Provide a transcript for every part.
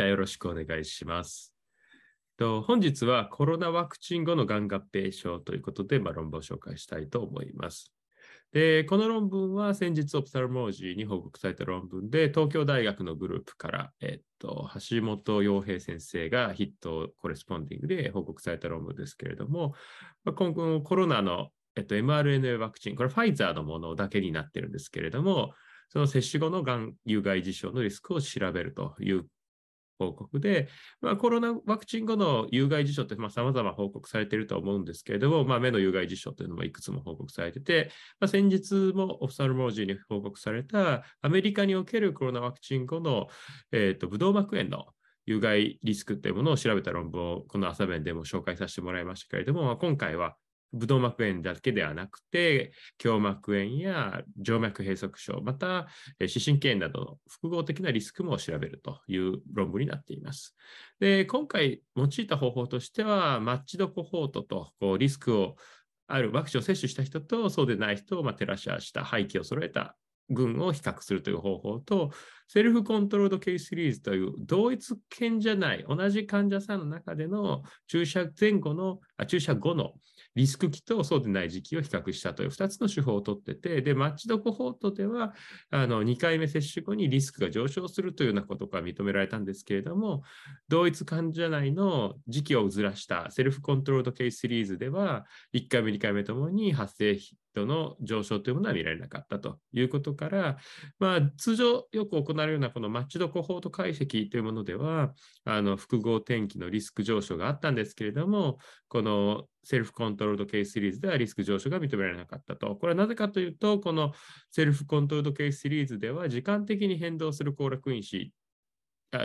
じゃあよろしくお願いします。と本日はコロナワクチン後のがん合併症ということで、まあ、論文を紹介したいと思います。でこの論文は先日オプサルモージーに報告された論文で東京大学のグループから、えっと、橋本洋平先生がヒットコレスポンディングで報告された論文ですけれども、ま、今後コロナの、えっと、mRNA ワクチン、これファイザーのものだけになってるんですけれども、その接種後のがん有害事象のリスクを調べるという報告で、まあ、コロナワクチン後の有害事象ってさまざ、ま報告されていると思うんですけれども、まあ、目の有害事象というのもいくつも報告されてて、まあ、先日もオフサルモージーに報告されたアメリカにおけるコロナワクチン後の、えーと、ブドウ膜炎の有害リスクというものを調べた論文をこの朝弁でも紹介させてもらいましたけれども、まあ、今回はブドウ膜炎だけではなくて、胸膜炎や静脈閉塞症、また、視神経炎などの複合的なリスクも調べるという論文になっています。で今回用いた方法としては、マッチドコホートとこうリスクをあるワクチンを接種した人とそうでない人をま照らし合わせた背景を揃えた群を比較するという方法と、セルフコントロールドケースシリーズという同一件じゃない、同じ患者さんの中での注射前後の、あ注射後のリスク期とそうでない時期を比較したという2つの手法をとってて、で、マッチドコホートでは、あの2回目接種後にリスクが上昇するというようなことが認められたんですけれども、同一患者内の時期をずらしたセルフコントロールドケースシリーズでは、1回目、2回目ともに発生度の上昇というものは見られなかったということから、まあ、通常よく行われるようなこのマッチドコホート解析というものでは、あの複合転帰のリスク上昇があったんですけれども、この self-controlled case series ではリスク上昇が認められなかったと。これはなぜかというと、この self-controlled case series では時間的に変動する交絡因子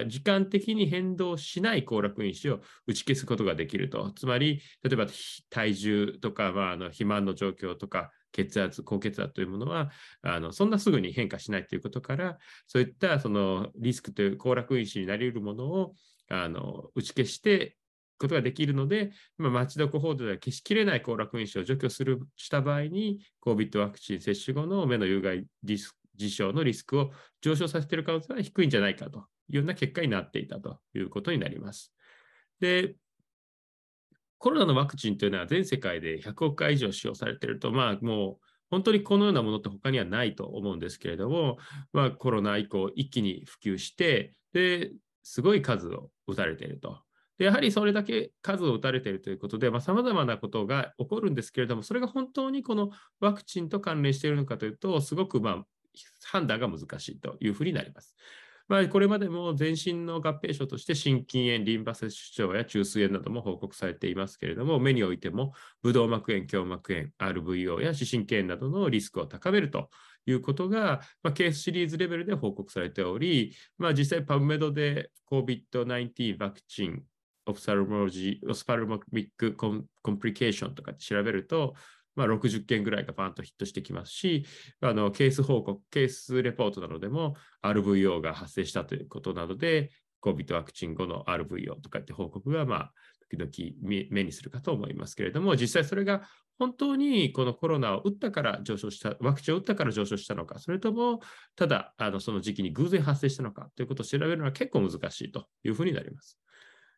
時間的に変動しない交絡因子を打ち消すことができると。つまり、例えば体重とか、まあ、あの肥満の状況とか、血圧、高血圧というものは、あのそんなすぐに変化しないということから、そういったそのリスクという行楽因子になり得るものをあの打ち消してことができるので、まあ、町どこ報道では消しきれない行楽因子を除去するした場合に、COVID ワクチン接種後の目の有害リス事象のリスクを上昇させている可能性は低いんじゃないかというような結果になっていたということになります。で、コロナのワクチンというのは全世界で100億回以上使用されていると、まあもう本当にこのようなものって他にはないと思うんですけれども、まあ、コロナ以降一気に普及して、ですごい数を打たれていると。やはりそれだけ数を打たれているということで、さまざ、まなことが起こるんですけれども、それが本当にこのワクチンと関連しているのかというと、すごくまあ判断が難しいというふうになります。まあ、これまでも全身の合併症として心筋炎、リンパ節症や中枢炎なども報告されていますけれども、目においてもブドウ膜炎、胸膜炎、RVO や視神経炎などのリスクを高めるということが、まあ、ケースシリーズレベルで報告されており、まあ、実際パブメドで COVID-19 ワクチン、オフサルモジオスパルモミックコンプリケーションとか調べると、まあ、60件ぐらいがバンとヒットしてきますし、あのケース報告、ケースレポートなどでも RVO が発生したということなので、COVID ワクチン後の RVO とかって報告が、まあ、時々目にするかと思いますけれども、実際それが本当にこのコロナを打ったから上昇した、ワクチンを打ったから上昇したのか、それともただあのその時期に偶然発生したのかということを調べるのは結構難しいというふうになります。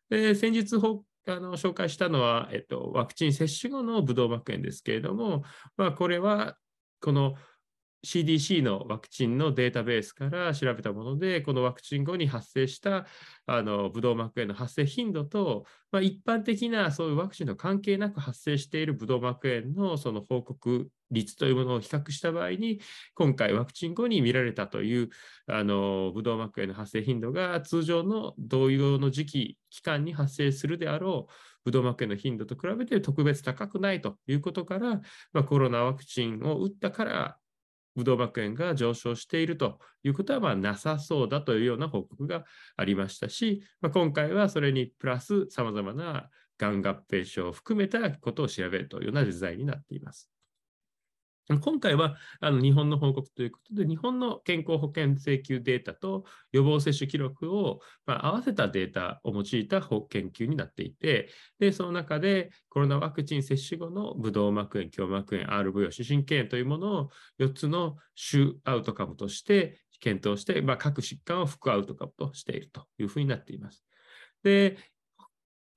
で先日報あの紹介したのは、えっと、ワクチン接種後のブドウ膜炎ですけれども、まあ、これはこの CDC のワクチンのデータベースから調べたもので、このワクチン後に発生したあのブドウ膜炎の発生頻度と、まあ、一般的なそういうワクチンと関係なく発生しているブドウ膜炎のその報告率というものを比較した場合に、今回ワクチン後に見られたというあのブドウ膜炎の発生頻度が通常の同様の時期、期間に発生するであろうブドウ膜炎の頻度と比べて特別高くないということから、まあ、コロナワクチンを打ったからブドウ膜炎が上昇しているということはまなさそうだというような報告がありましたし、まあ、今回はそれにプラスさまざまながん合併症を含めたことを調べるというようなデザインになっています。今回はあの日本の報告ということで、日本の健康保険請求データと予防接種記録を、ま、合わせたデータを用いた研究になっていて、でその中でコロナワクチン接種後のブドウ膜炎、胸膜炎、RVO、視神経炎というものを4つの主アウトカムとして検討して、まあ、各疾患を副アウトカットしているというふうになっています。で、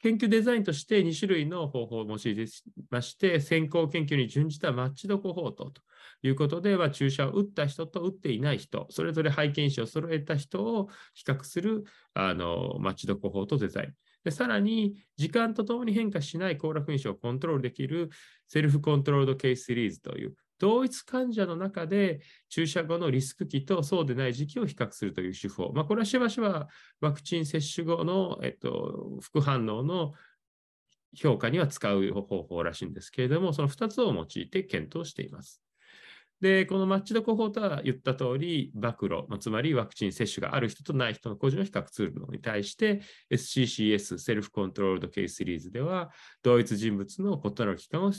研究デザインとして2種類の方法を用いてまして、先行研究に準じたマッチドコホートということでは、注射を打った人と打っていない人、それぞれ背景子を揃えた人を比較するあのマッチドコホートデザイン。でさらに、時間とともに変化しない行楽因子をコントロールできるセルフコントロールドケースシリーズという同一患者の中で注射後のリスク期とそうでない時期を比較するという手法。まあ、これはしばしばワクチン接種後の、えっと、副反応の評価には使う方法らしいんですけれども、その2つを用いて検討しています。で、このマッチドコホートは言った通り、暴露、つまりワクチン接種がある人とない人の個人を比較するのに対して、SCCS、セルフコントロールドケースシリーズでは、同一人物の異なる期間を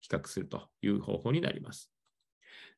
比較するという方法になります。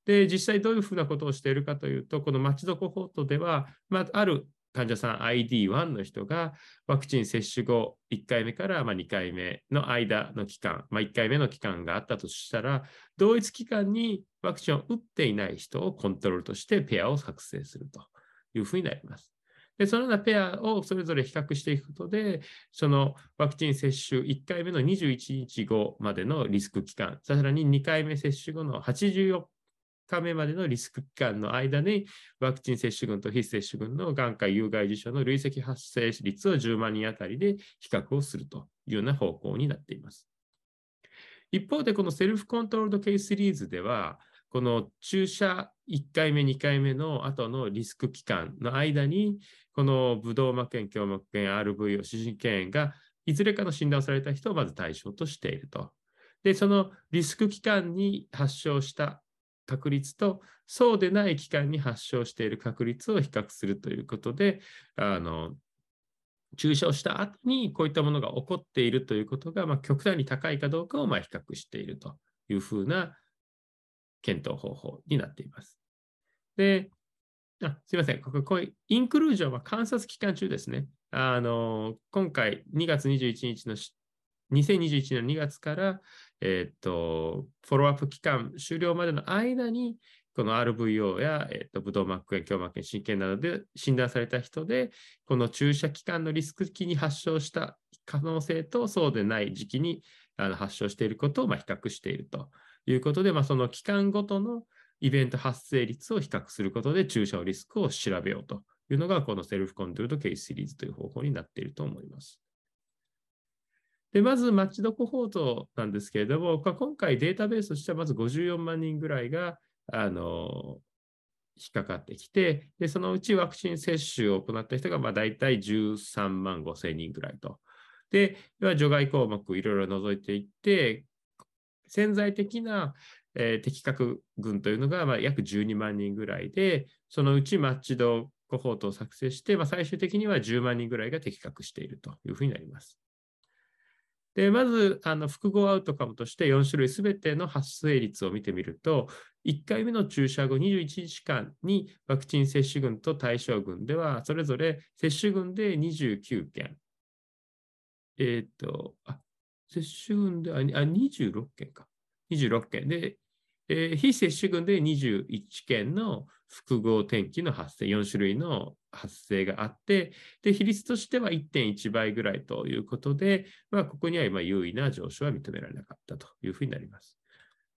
で、実際どういうふうなことをしているかというと、このマッチドコホートでは、まあ、ある患者さん ID1 の人がワクチン接種後1回目から2回目の間の期間、まあ、1回目の期間があったとしたら、同一期間にワクチンを打っていない人をコントロールとしてペアを作成するというふうになります。で、そのようなペアをそれぞれ比較していくことで、そのワクチン接種1回目の21日後までのリスク期間、さらに2回目接種後の84日目までのリスク期間の間に、ワクチン接種群と非接種群の眼科有害事象の累積発生率を10万人あたりで比較をするというような方向になっています。一方で、このセルフコントロールドケースシリーズでは、この注射1回目、2回目の後のリスク期間の間に、このブドウ膜炎、胸膜炎、RVO、視神経炎がいずれかの診断された人をまず対象としていると。で、そのリスク期間に発症した確率と、そうでない期間に発症している確率を比較するということで、あの注射をした後にこういったものが起こっているということが、まあ、極端に高いかどうかをま比較しているというふうな検討方法になっています。で、あすいません、ここ、こういうインクルージョンは観察期間中ですね。あの今回2月21日の2021年2月から、えっ、と、フォローアップ期間終了までの間に、この RVO や、えーと、ブドウ膜炎、胸膜炎、神経などで診断された人で、この注射期間のリスク期に発症した可能性とそうでない時期にあの発症していることをま比較しているということで、まあ、その期間ごとのイベント発生率を比較することで注射のリスクを調べようというのが、このセルフコントロールドケースシリーズという方法になっていると思います。で、まず、マッチドコホートなんですけれども、今回データベースとしてはまず54万人ぐらいが、あの、引っかかってきて、で、そのうちワクチン接種を行った人が、まあ、大体13万5千人ぐらいと。で、除外項目いろいろ除いていって、潜在的な、えー、適格群というのが、まあ、約12万人ぐらいで、そのうちマッチドコホートを作成して、まあ、最終的には10万人ぐらいが適格しているというふうになります。で、まず、あの複合アウトカムとして4種類すべての発生率を見てみると、1回目の注射後21日間にワクチン接種群と対象群では、それぞれ接種群で29件。えっ、ー、と、あ、接種群で、あ、26件か。26件で、えー、非接種群で21件の複合転機の発生、4種類の発生があって、で、比率としては1.1倍ぐらいということで、まあ、ここには今優位な上昇は認められなかったというふうになります。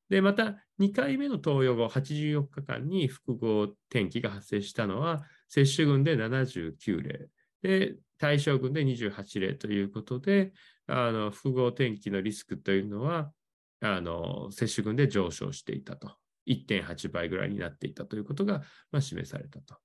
で、また、2回目の投与後84日間に複合転機が発生したのは、接種群で79例、で、対象群で28例ということで、あの複合転機のリスクというのは、あの接種群で上昇していたと。1.8倍ぐらいになっていたということが、まあ、示されたと。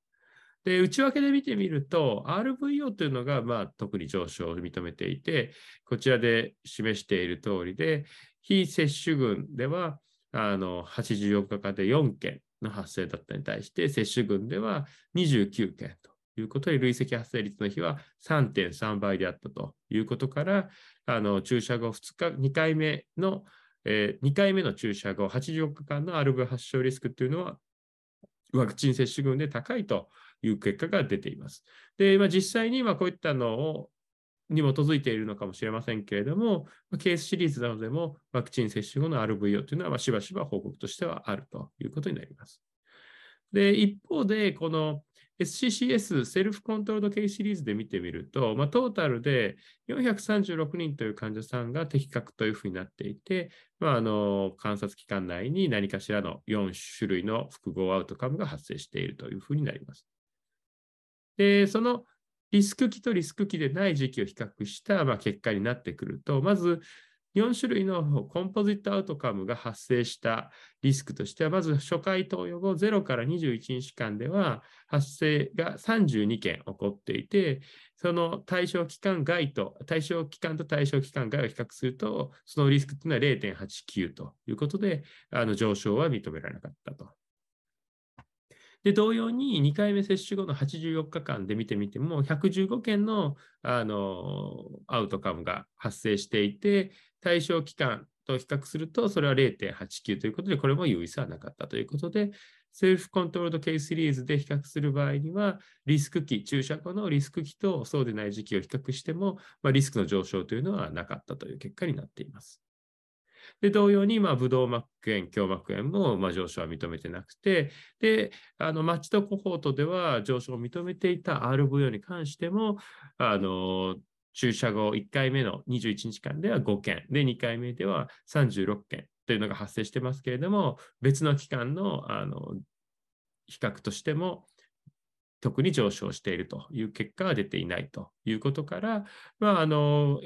で、内訳で見てみると、RVO というのが、まあ、特に上昇を認めていて、こちらで示している通りで、非接種群では、あの84日間で4件の発生だったに対して、接種群では29件ということで、累積発生率の日は3.3倍であったということから、あの注射後2日、2回目の、えー、2回目の注射後84日間の RV 発症リスクというのは、ワクチン接種群で高いという結果が出ています。で、まあ、実際にこういったのをに基づいているのかもしれませんけれども、ケースシリーズなどでもワクチン接種後の RVO というのはしばしば報告としてはあるということになります。で、一方で、この SCCS、セルフコントロールドケースシリーズで見てみると、まあ、トータルで436人という患者さんが的確というふうになっていて、まあ、あの観察期間内に何かしらの4種類の複合アウトカムが発生しているというふうになります。で、そのリスク期とリスク期でない時期を比較した、まあ、結果になってくると、まず4種類のコンポジットアウトカムが発生したリスクとしては、まず初回投与後0から21日間では発生が32件起こっていて、その対象期間外と、対象期間と対象期間外を比較すると、そのリスクというのは0.89ということで、あの上昇は認められなかったと。で、同様に2回目接種後の84日間で見てみても、115件のあのアウトカムが発生していて、対象期間と比較すると、それは0.89ということで、これも優位差はなかったということで、セルフコントロールドケースシリーズで比較する場合には、リスク期、注射後のリスク期とそうでない時期を比較しても、まあ、リスクの上昇というのはなかったという結果になっています。で、同様に、まあ、ブドウ膜炎、胸膜炎も、まあ、上昇は認めてなくて、で、あの、マッチドコホートでは上昇を認めていた RVO に関しても、あの、注射後1回目の21日間では5件、で、2回目では36件というのが発生してますけれども、別の期間のあの比較としても、特に上昇しているという結果が出ていないということから、まあ、あの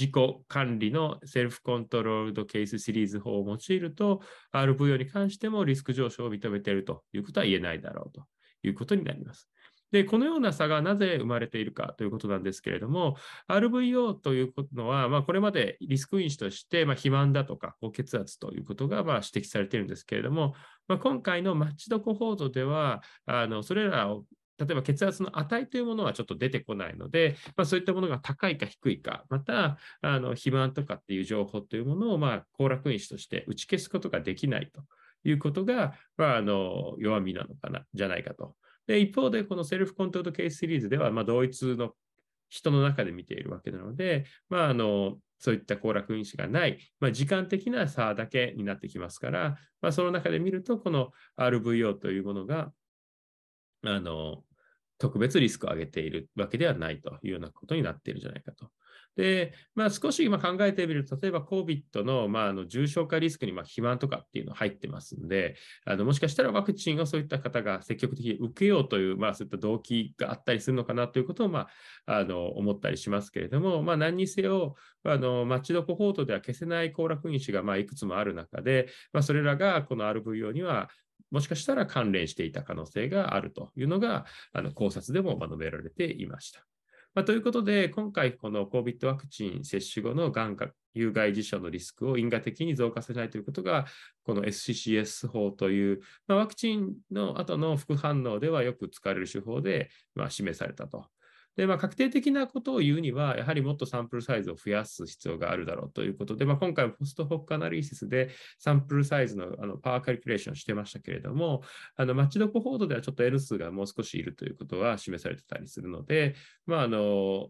自己管理のセルフコントロールドケースシリーズ法を用いると、RVO に関してもリスク上昇を認めているということは言えないだろうということになります。で、このような差がなぜ生まれているかということなんですけれども、RVO というのは、まあ、これまでリスク因子として、まあ、肥満だとか高血圧ということがま指摘されているんですけれども、まあ、今回のマッチドコ報道では、あのそれらを例えば血圧の値というものはちょっと出てこないので、まあ、そういったものが高いか低いか、また、あの肥満とかっていう情報というものを、ま、行楽因子として打ち消すことができないということが、まあ、あの弱みなのかな、じゃないかと。で、一方で、このセルフコントロールケースシリーズでは、まあ、同一の人の中で見ているわけなので、まあ、あの、そういった行楽因子がない、まあ、時間的な差だけになってきますから、まあ、その中で見ると、この RVO というものが、あの、特別リスクを上げているわけではないというようなことになっているんじゃないかと。で、まあ、少し今考えてみると、例えば COVID の,、まあ、あの重症化リスクにまあ肥満とかっていうの入ってますんで、あのもしかしたらワクチンをそういった方が積極的に受けようという、まあ、そういった動機があったりするのかなということを、まあ、あの思ったりしますけれども、まあ、何にせよ、あの街のコホートでは消せない行楽因子がまあいくつもある中で、まあ、それらがこの RVO にはもしかしたら関連していた可能性があるというのが、あの考察でも述べられていました。まあ、ということで、今回、この COVID ワクチン接種後のがん有害事象のリスクを因果的に増加させないということが、この SCCS 法という、まあ、ワクチンの後の副反応ではよく使われる手法で、まあ、示されたと。で、まあ、確定的なことを言うには、やはりもっとサンプルサイズを増やす必要があるだろうということで、まあ、今回ポストホックアナリシスでサンプルサイズのあのパワーカリキュレーションしてましたけれども、あのマッチドコフォードではちょっと N 数がもう少しいるということは示されてたりするので、まあ、あの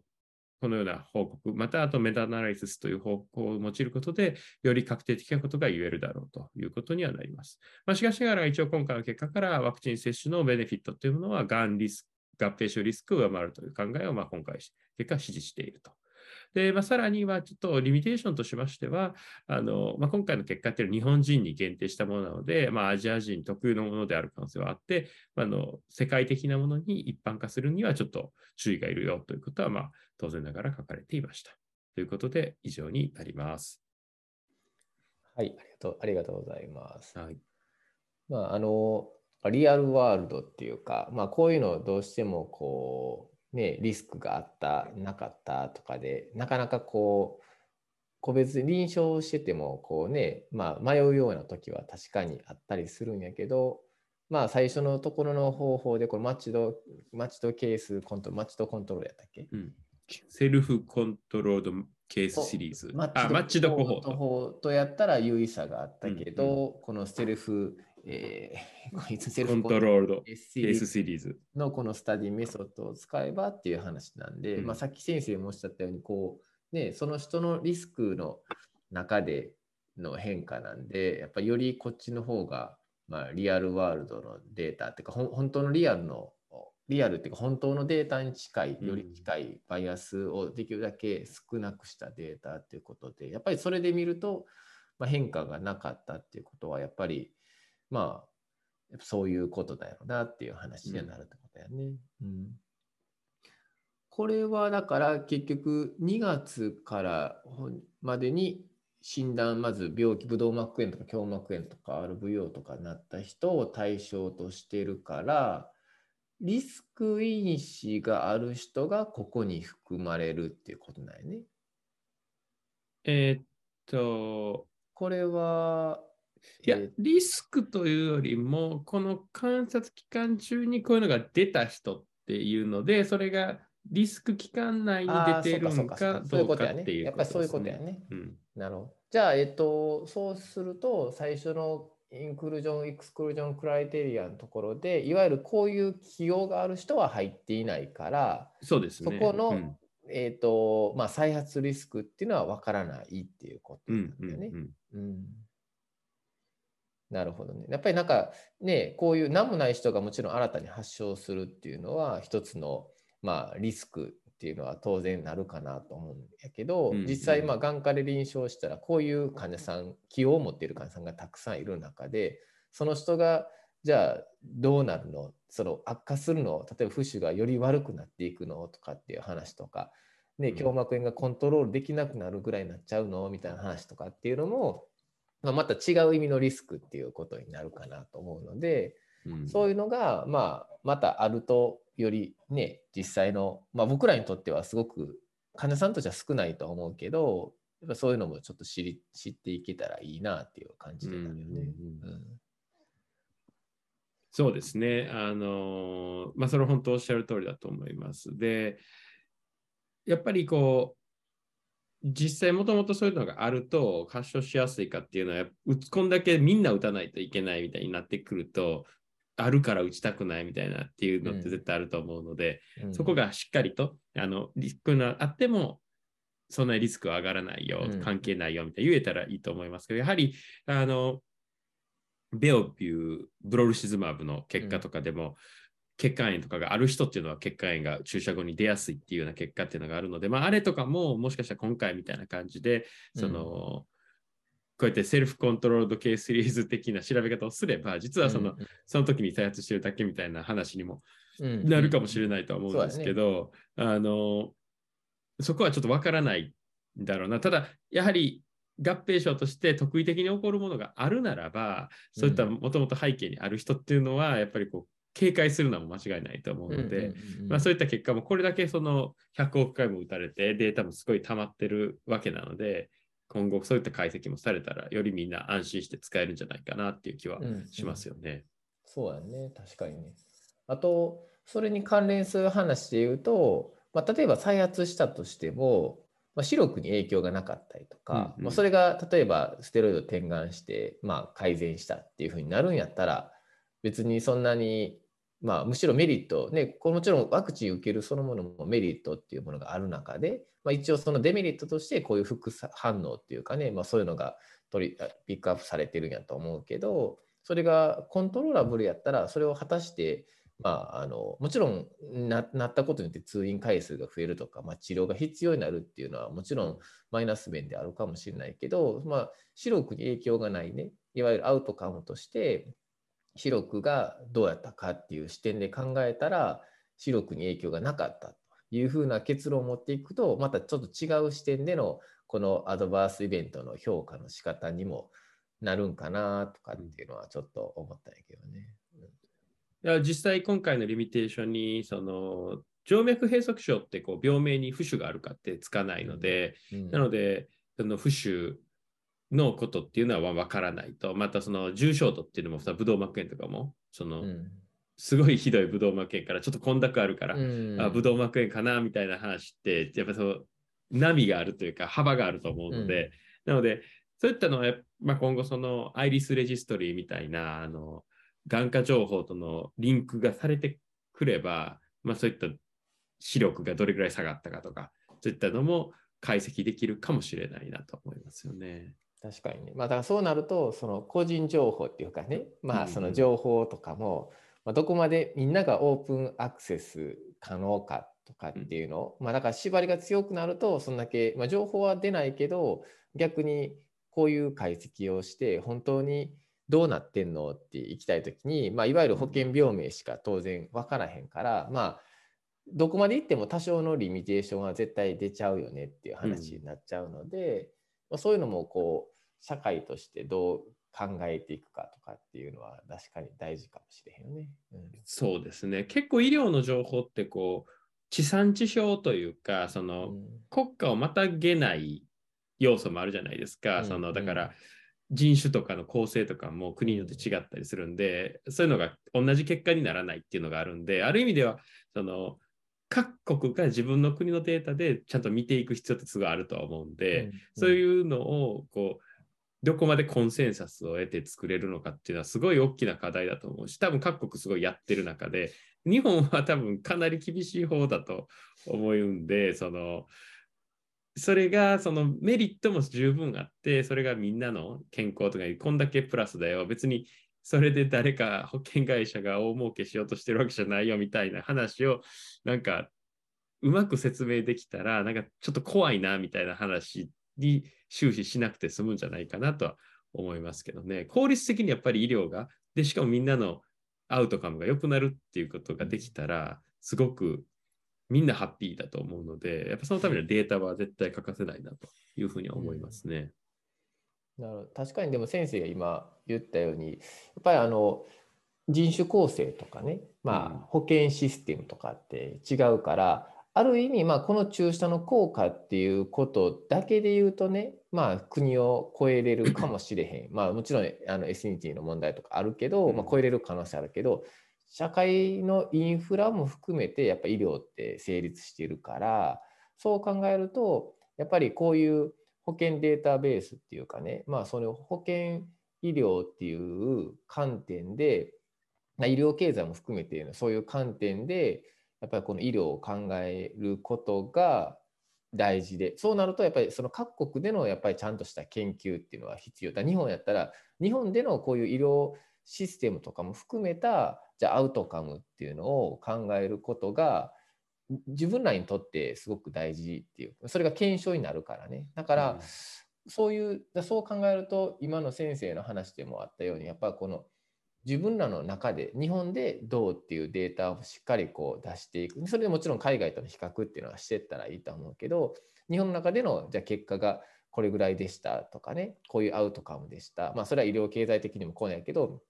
このような報告、またあとメタアナリシスという方法を用いることで、より確定的なことが言えるだろうということにはなります。まあ、しかしながら、一応今回の結果からワクチン接種のベネフィットというものは、がんリス合併症リスクを上回るという考えをまあ今回、結果支持していると。で、まあ、さらにはちょっとリミテーションとしましては、あのまあ、今回の結果っていうのは日本人に限定したものなので、まあ、アジア人特有のものである可能性はあって、あの世界的なものに一般化するにはちょっと注意がいるよということは、まあ、当然ながら書かれていました。ということで、以上になります。はい、ありがとうありがとうございます。はいまあ、あのリアルワールドっていうか、まあ、こういうのをどうしてもこう、ね、リスクがあったなかったとかでなかなかこう個別臨床しててもこうね、まあ、迷うような時は確かにあったりするんやけど、まあ、最初のところの方法でこれ matched matched case-cont matched control やったっけ、うん、 self-con trol case series。 matched cohort やったら有意差があったけど、うんうん、この self えー、 self-cont。rolled。case series のこの study method を使えばっていう話なんで、うん、まあ、さっき先生もおっしゃったようにこう、ね、その人のリスクの中での変化なんでやっぱりよりこっちの方がまあ、リアルワールドのデータっていうか、本当のリアルの、リアルっていうか本当のデータに近い、より近いバイアスをできるだけ少なくしたデータっていうことで、やっぱりそれで見ると、まあ、変化がなかったっていうことは、やっぱり、まあ、そういうことだよなっていう話になるってことだよね。うん、うんこれはだから結局2月からまでに診断、まず病気、ブドウ膜炎とか胸膜炎とか RVO とかなった人を対象としてるから、リスク因子がある人がここに含まれるっていうことだよね。えー、っと、これは、いや、リスクというよりも、この観察期間中にこういうのが出た人っていうので、それがリスク期間内に出てるのかどうかっていう、ね、やっぱりそういうことやね。うん、なるほど。じゃあ、えっと、そうすると、最初のインクルージョン、エクスクルージョンクライテリアのところで、いわゆるこういう起用がある人は入っていないから、そうですね。そこの、うん、えっ、と、まあ、再発リスクっていうのは分からないっていうことなんだよね。うん、うんうんなるほどね。やっぱりなんかね、こういう何もない人がもちろん新たに発症するっていうのは一つのまあ、リスクっていうのは当然なるかなと思うんやけど、うんうん、実際まあ眼科で臨床したらこういう患者さん気を持っている患者さんがたくさんいる中でその人がじゃあどうなるの？その悪化するの？例えば浮腫がより悪くなっていくのとかっていう話とか、ね、胸膜炎がコントロールできなくなるぐらいになっちゃうの？みたいな話とかっていうのも、まあ、また違う意味のリスクっていうことになるかなと思うので、うん、そういうのが、まあ、またあるとよりね、実際の、まあ、僕らにとってはすごく患者さんとしては少ないと思うけど、やっぱそういうのもちょっと知り知っていけたらいいなっていう感じでなるよね。そうですね。あの、まあ、それは本当おっしゃる通りだと思います。で、やっぱりこう、実際もともとそういうのがあると発症しやすいかっていうのは、こんだけみんな打たないといけないみたいになってくると、あるから打ちたくないみたいなっていうのって絶対あると思うので、うん、そこがしっかりとあのリスクがあってもそんなにリスクは上がらないよ、関係ないよみたいな言えたらいいと思いますけど、やはりあのベオピュー、ブロルシズマブの結果とかでも、うん、血管炎とかがある人っていうのは血管炎が注射後に出やすいっていうような結果っていうのがあるので、まあ、あれとかももしかしたら今回みたいな感じで、その、こうやってセルフコントロールドケースシリーズ的な調べ方をすれば、実はその,、その時に再発してるだけみたいな話にもなるかもしれないとは思うんですけど、あのそこはちょっとわからないんだろうな。ただ、やはり合併症として特異的に起こるものがあるならば、そういったもともと背景にある人っていうのは、やっぱりこう警戒するのは間違いないと思うので、まあ、そういった結果もこれだけその100億回も打たれてデータもすごい溜まってるわけなので、今後そういった解析もされたら、よりみんな安心して使えるんじゃないかなっていう気はしますよね。うんうん、そうやね、確かにね。あと、それに関連する話で言うと、まあ、例えば再発したとしても、まあ、視力に影響がなかったりとか、うんうん、まあ、それが例えばステロイド点眼して、まあ、改善したっていうふうになるんやったら、別にそんなにまあ、むしろメリット、ね、こもちろんワクチン受けるそのものもメリットっていうものがある中で、まあ、一応そのデメリットとしてこういう副反応っていうかね、まあ、そういうのが取りピックアップされてるんやと思うけど、それがコントローラブルやったら、それを果たして、まあ、あのもちろんなったことによって通院回数が増えるとか、まあ、治療が必要になるっていうのはもちろんマイナス面であるかもしれないけど、まあ、視力に影響がないね、いわゆるアウトカムとして、視力がどうやったかっていう視点で考えたら視力に影響がなかったというふうな結論を持っていくとまたちょっと違う視点でのこのアドバースイベントの評価の仕方にもなるんかなとかっていうのはちょっと思ったんやけどね。いや実際今回のリミテーションにその静脈閉塞症ってこう病名に浮腫があるかってつかないので、うん、なのでその浮腫のことっていうのは分からないと、またその重症度っていうのもさ、ブドウ膜炎とかも、その、うん、すごいひどいブドウ膜炎からちょっと混濁あるから、うん、あブドウ膜炎かなみたいな話って、やっぱそう波があるというか幅があると思うので、うん、なので、そういったのは、まあ、今後そのアイリスレジストリーみたいな、あの、眼科情報とのリンクがされてくれば、まあ、そういった視力がどれぐらい下がったかとか、そういったのも解析できるかもしれないなと思いますよね。確かにね。まあ、だからそうなると、その個人情報っていうかね、まあ、その情報とかも、まあ、どこまでみんながオープンアクセス可能かとかっていうの、まあ、だから縛りが強くなると、そんだけ、まあ、情報は出ないけど、逆にこういう解析をして、本当にどうなってんのって行きたいときに、まあ、いわゆる保険病名しか当然分からへんから、まあ、どこまで行っても多少のリミテーションは絶対出ちゃうよねっていう話になっちゃうので、まあ、そういうのもこう社会としてどう考えていくかとかっていうのは確かに大事かもしれへんよね。うん、そうですね。結構医療の情報ってこう地産地消というかその、うん、国家をまたげない要素もあるじゃないですか、うん、そのだから、人種とかの構成とかも国によって違ったりするんでそういうのが同じ結果にならないっていうのがあるんである意味ではその各国が自分の国のデータでちゃんと見ていく必要ってすごいあるとは思うんで、うんうん、そういうのをこうどこまでコンセンサスを得て作れるのかっていうのはすごい大きな課題だと思うし、多分各国すごいやってる中で、日本は多分かなり厳しい方だと思うんで、その、それがそのメリットも十分あって、それがみんなの健康とかにこんだけプラスだよ。別にそれで誰か保険会社が大儲けしようとしてるわけじゃないよみたいな話をなんかうまく説明できたら、なんかちょっと怖いなみたいな話に終始しなくて済むんじゃないかなとは思いますけどね。効率的にやっぱり医療が、で、しかもみんなのアウトカムが良くなるっていうことができたら、すごくみんなハッピーだと思うので、やっぱそのためのデータは絶対欠かせないなというふうに思いますね。なるほど。確かにでも先生が今言ったように、やっぱりあの人種構成とかね、まあ、保険システムとかって違うから、ある意味、まあ、この注射の効果っていうことだけで言うとね、まあ、国を超えれるかもしれへん。まあ、もちろんあのエスニティの問題とかあるけど、まあ、超えれる可能性あるけど、社会のインフラも含めて、やっぱ医療って成立しているから、そう考えると、やっぱりこういう保険データベースっていうかね、まあ、その保険医療っていう観点でま、医療経済も含めてそういう観点で、やっぱりこの医療を考えることが大事でそうなるとやっぱりその各国でのやっぱりちゃんとした研究っていうのは必要。だ日本やったら日本でのこういう医療システムとかも含めたじゃあアウトカムっていうのを考えることが自分らにとってすごく大事っていうそれが検証になるからね。だから、そういうそう考えると今の先生の話でもあったようにやっぱこの自分らの中で日本でどうっていうデータをしっかりこう出していく。それでもちろん海外との比較っていうのはしてったらいいと思うけど日本の中でのじゃあ結果がこれぐらいでしたとかねこういうアウトカムでした。まあそれは医療経済的にもこうないけど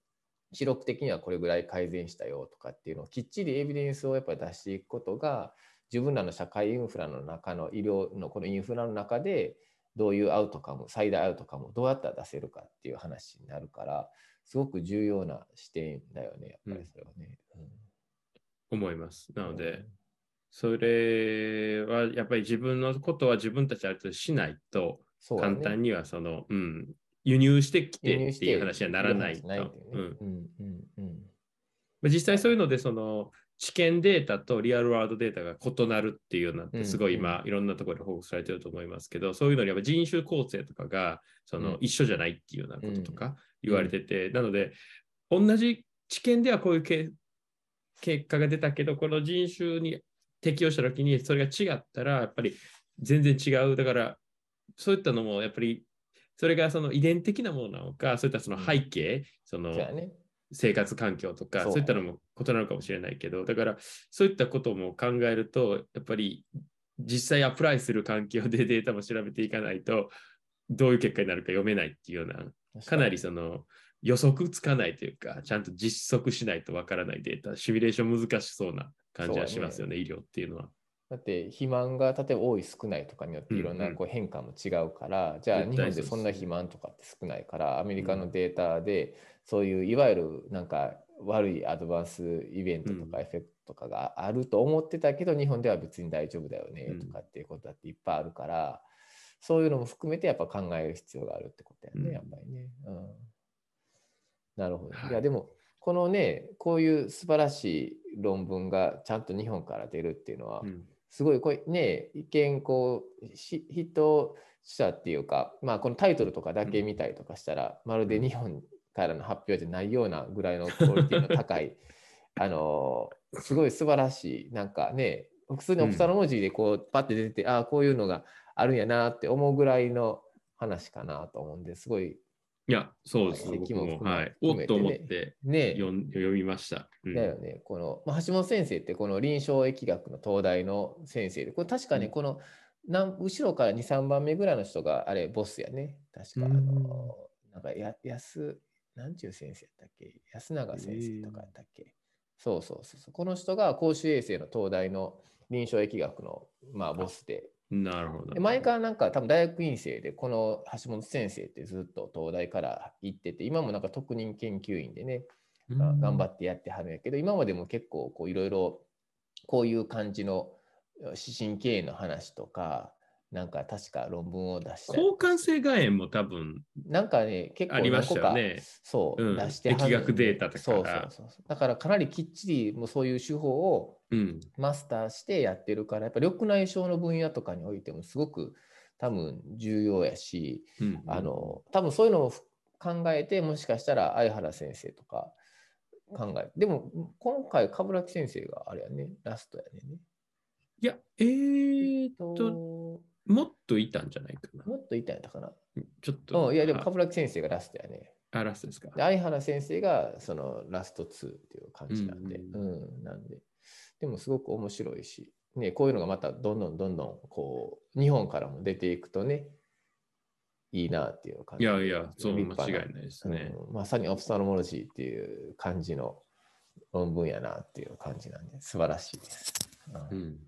記録的にはこれぐらい改善したよとかっていうのをきっちりエビデンスをやっぱり出していくことが自分らの社会インフラの中の医療のこのインフラの中でどういうアウトカム最大アウトカムをどうやったら出せるかっていう話になるからすごく重要な視点だよね、やっぱりそれはね。うん、思います。なので、それはやっぱり自分のことは自分たちあるとしないと、簡単にはその、うね、うん、輸入してきてっていう話にはならないと。実際そういうので、その、知見データとリアルワールドデータが異なるっていうのってすごい今、いろんなところで報告されてると思いますけど、そういうのにやっぱ人種構成とかがその一緒じゃないっていうようなこととか言われてて、なので同じ知見ではこういう結果が出たけど、この人種に適用した時にそれが違ったらやっぱり全然違う。だからそういったのもやっぱりそれがその遺伝的なものなのか、そういったその背景、その生活環境とか、そう。いったのも異なるかもしれないけど、だからそういったことも考えると、やっぱり実際アプライする環境で データも調べていかないと、どういう結果になるか読めないっていうような、かなりその予測つかないというか、ちゃんと実測しないとわからないデータ、シミュレーション難しそうな感じはしますよね、ね。医療っていうのは。だって肥満が例えば多い少ないとかによっていろんなこう変化も違うから、うんうん、じゃあ日本でそんな肥満とかって少ないからアメリカのデータでそういういわゆるなんか悪いアドバンスイベントとかエフェクトとかがあると思ってたけど、日本では別に大丈夫だよねとかっていうことだっていっぱいあるから、そういうのも含めてやっぱ考える必要があるってことやね、やっぱりね。うん、なるほど。い。やでもこのねこういう素晴らしい論文がちゃんと日本から出るっていうのは、すごいこれね一見こう人したっていうか、まあ、このタイトルとかだけ見たりとかしたら、まるで日本からの発表じゃないようなぐらいのクオリティの高い、あのすごい素晴らしい、なんかね、普通にオプサロ文字でこう、パッて出てて、ああ、こういうのがあるんやなって思うぐらいの話かなと思うんですごい。いや、そうです。僕も、はい。おっと思ってね読みました。うん、だよね。この、まあ、橋本先生ってこの臨床疫学の東大の先生で、これ確かね、この、なん後ろから2、3番目ぐらいの人があれ、ボスやね。確か、あの、なんかや、やす、なんちゅう先生やったっけ？安永先生とかやったっけ？そうそうそう。この人が公衆衛生の東大の臨床疫学の、まあ、ボスで。なるほど。前からなんか多分大学院生で、この橋本先生ってずっと東大から行ってて、今もなんか特任研究員でね、頑張ってやってはるんやけど、今までも結構いろいろこういう感じの指針経営の話とか、なんか確か論文を出して。交換性岩塩も多分。なんかね、結構ありましたよね。そう、うん、出して疫学データとかそうそうそう。だからかなりきっちりもうそういう手法をマスターしてやってるから、やっぱり緑内障の分野とかにおいてもすごく多分重要やし、うんうん、あの多分そういうのを考えて、もしかしたら相原先生とか考えでも今回、冠城先生があれやね、ラストやね。いや、えー、っと、もっといたんじゃないかな。もっといたんやったかな。ちょっと。うん、いや、でも、冠城先生がラストやね。あ、ラストですか。で相原先生がそのラスト2っていう感じなんで、うん、うん、なんで。でも、すごく面白いし、ね、こういうのがまたどんどんどんどん、こう、日本からも出ていくとね、いいなっていう感じ。いやいや、そう間違いないですね、うん、まさにオプサロモロジーっていう感じの論文やなっていう感じなんで、素晴らしいです。うん